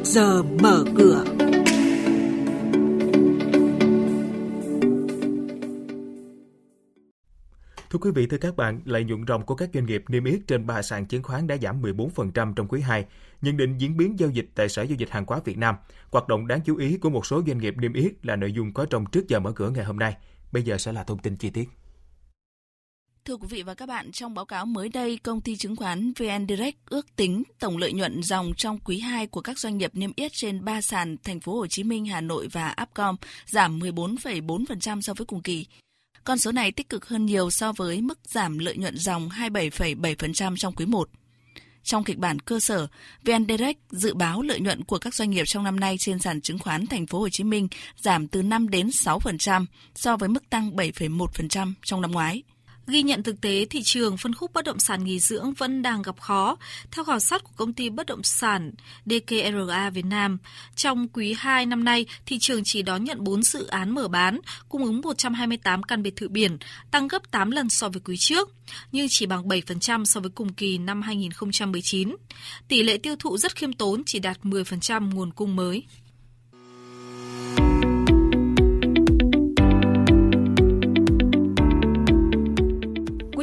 trước giờ mở cửa. Thưa quý vị, thưa các bạn, lợi nhuận ròng của các doanh nghiệp niêm yết trên ba sàn chứng khoán đã giảm 14% trong quý 2. Nhận định diễn biến giao dịch tại Sở Giao dịch Hàng hóa Việt Nam, hoạt động đáng chú ý của một số doanh nghiệp niêm yết là nội dung có trong trước giờ mở cửa ngày hôm nay. Bây giờ sẽ là thông tin chi tiết. Thưa quý vị và các bạn, trong báo cáo mới đây, công ty chứng khoán VN Direct ước tính tổng lợi nhuận dòng trong quý 2 của các doanh nghiệp niêm yết trên 3 sàn thành phố Hồ Chí Minh, Hà Nội và Upcom giảm 14,4% so với cùng kỳ. Con số này tích cực hơn nhiều so với mức giảm lợi nhuận dòng 27,7% trong quý 1. Trong kịch bản cơ sở, VN Direct dự báo lợi nhuận của các doanh nghiệp trong năm nay trên sàn chứng khoán thành phố Hồ Chí Minh giảm từ 5 đến 6% so với mức tăng 7,1% trong năm ngoái. Ghi nhận thực tế, thị trường phân khúc bất động sản nghỉ dưỡng vẫn đang gặp khó. Theo khảo sát của công ty bất động sản DKRA Việt Nam, trong quý 2 năm nay, thị trường chỉ đón nhận 4 dự án mở bán, cung ứng 128 căn biệt thự biển, tăng gấp 8 lần so với quý trước, nhưng chỉ bằng 7% so với cùng kỳ năm 2019. Tỷ lệ tiêu thụ rất khiêm tốn, chỉ đạt 10% nguồn cung mới.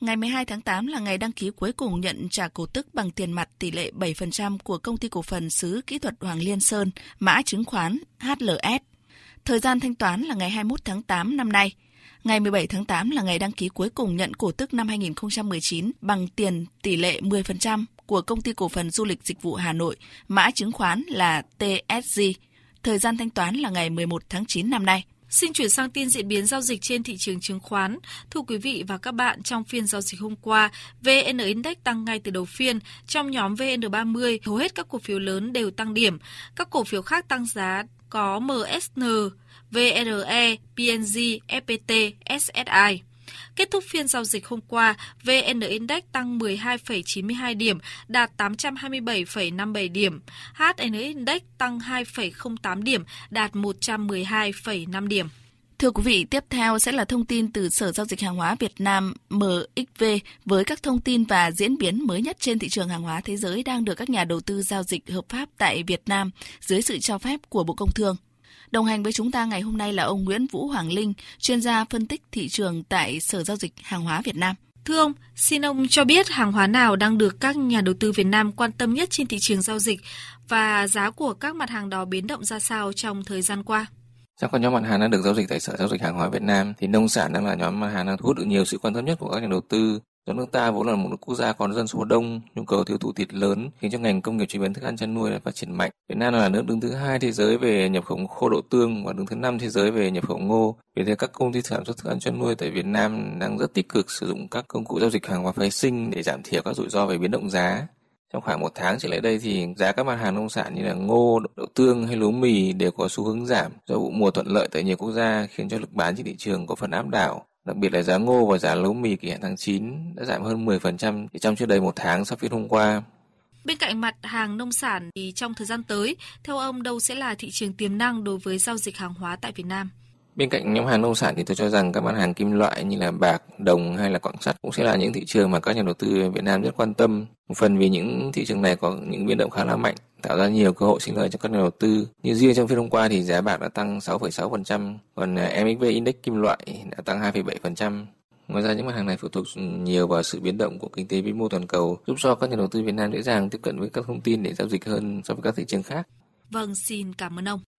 Ngày 12 tháng 8 là ngày đăng ký cuối cùng nhận trả cổ tức bằng tiền mặt tỷ lệ 7% của công ty cổ phần xứ kỹ thuật Hoàng Liên Sơn, mã chứng khoán HLS. Thời gian thanh toán là ngày 21 tháng 8 năm nay. Ngày 17 tháng 8 là ngày đăng ký cuối cùng nhận cổ tức năm 2019 bằng tiền tỷ lệ 10% của công ty cổ phần du lịch dịch vụ Hà Nội, mã chứng khoán là TSG. Thời gian thanh toán là ngày 11 tháng 9 năm nay. Xin chuyển sang tin diễn biến giao dịch trên thị trường chứng khoán. Thưa quý vị và các bạn, trong phiên giao dịch hôm qua, VN Index tăng ngay từ đầu phiên. Trong nhóm VN30, hầu hết các cổ phiếu lớn đều tăng điểm. Các cổ phiếu khác tăng giá có MSN, VRE, PNG, FPT, SSI. Kết thúc phiên giao dịch hôm qua, VN Index tăng 12,92 điểm, đạt 827,57 điểm. HN Index tăng 2,08 điểm, đạt 112,5 điểm. Thưa quý vị, tiếp theo sẽ là thông tin từ Sở Giao dịch Hàng hóa Việt Nam MXV với các thông tin và diễn biến mới nhất trên thị trường hàng hóa thế giới đang được các nhà đầu tư giao dịch hợp pháp tại Việt Nam dưới sự cho phép của Bộ Công Thương. Đồng hành với chúng ta ngày hôm nay là ông Nguyễn Vũ Hoàng Linh, chuyên gia phân tích thị trường tại Sở Giao dịch Hàng hóa Việt Nam. Thưa ông, xin ông cho biết hàng hóa nào đang được các nhà đầu tư Việt Nam quan tâm nhất trên thị trường giao dịch và giá của các mặt hàng đó biến động ra sao trong thời gian qua? Trong các nhóm mặt hàng đang được giao dịch tại Sở Giao dịch Hàng hóa Việt Nam thì nông sản đang là nhóm mặt hàng đang thu hút được nhiều sự quan tâm nhất của các nhà đầu tư. Do nước ta vốn là một quốc gia có dân số đông, nhu cầu tiêu thụ thịt lớn khiến cho ngành công nghiệp chế biến thức ăn chăn nuôi phát triển mạnh. Việt Nam là nước đứng thứ hai thế giới về nhập khẩu khô đậu tương và đứng thứ năm thế giới về nhập khẩu ngô. Vì thế các công ty sản xuất thức ăn chăn nuôi tại Việt Nam đang rất tích cực sử dụng các công cụ giao dịch hàng hóa phái sinh để giảm thiểu các rủi ro về biến động giá. Trong khoảng một tháng trở lại đây thì giá các mặt hàng nông sản như là ngô, đậu tương hay lúa mì đều có xu hướng giảm do vụ mùa thuận lợi tại nhiều quốc gia khiến cho lực bán trên thị trường có phần áp đảo. Đặc biệt là giá ngô và giá lúa mì kỳ hạn tháng 9 đã giảm hơn 10% chỉ trong chưa đầy một tháng sau phiên hôm qua. Bên cạnh mặt hàng nông sản thì trong thời gian tới, theo ông đâu sẽ là thị trường tiềm năng đối với giao dịch hàng hóa tại Việt Nam? Bên cạnh nhóm hàng nông sản thì tôi cho rằng các mặt hàng kim loại như là bạc, đồng hay là quặng sắt cũng sẽ là những thị trường mà các nhà đầu tư Việt Nam rất quan tâm. Một phần vì những thị trường này có những biến động khá là mạnh, tạo ra nhiều cơ hội sinh lời cho các nhà đầu tư. Như riêng trong phiên hôm qua thì giá bạc đã tăng 6,6%, còn à, MXV Index kim loại đã tăng 2,7%. Ngoài ra những mặt hàng này phụ thuộc nhiều vào sự biến động của kinh tế vĩ mô toàn cầu, giúp cho các nhà đầu tư Việt Nam dễ dàng tiếp cận với các thông tin để giao dịch hơn so với các thị trường khác. Vâng, xin cảm ơn ông.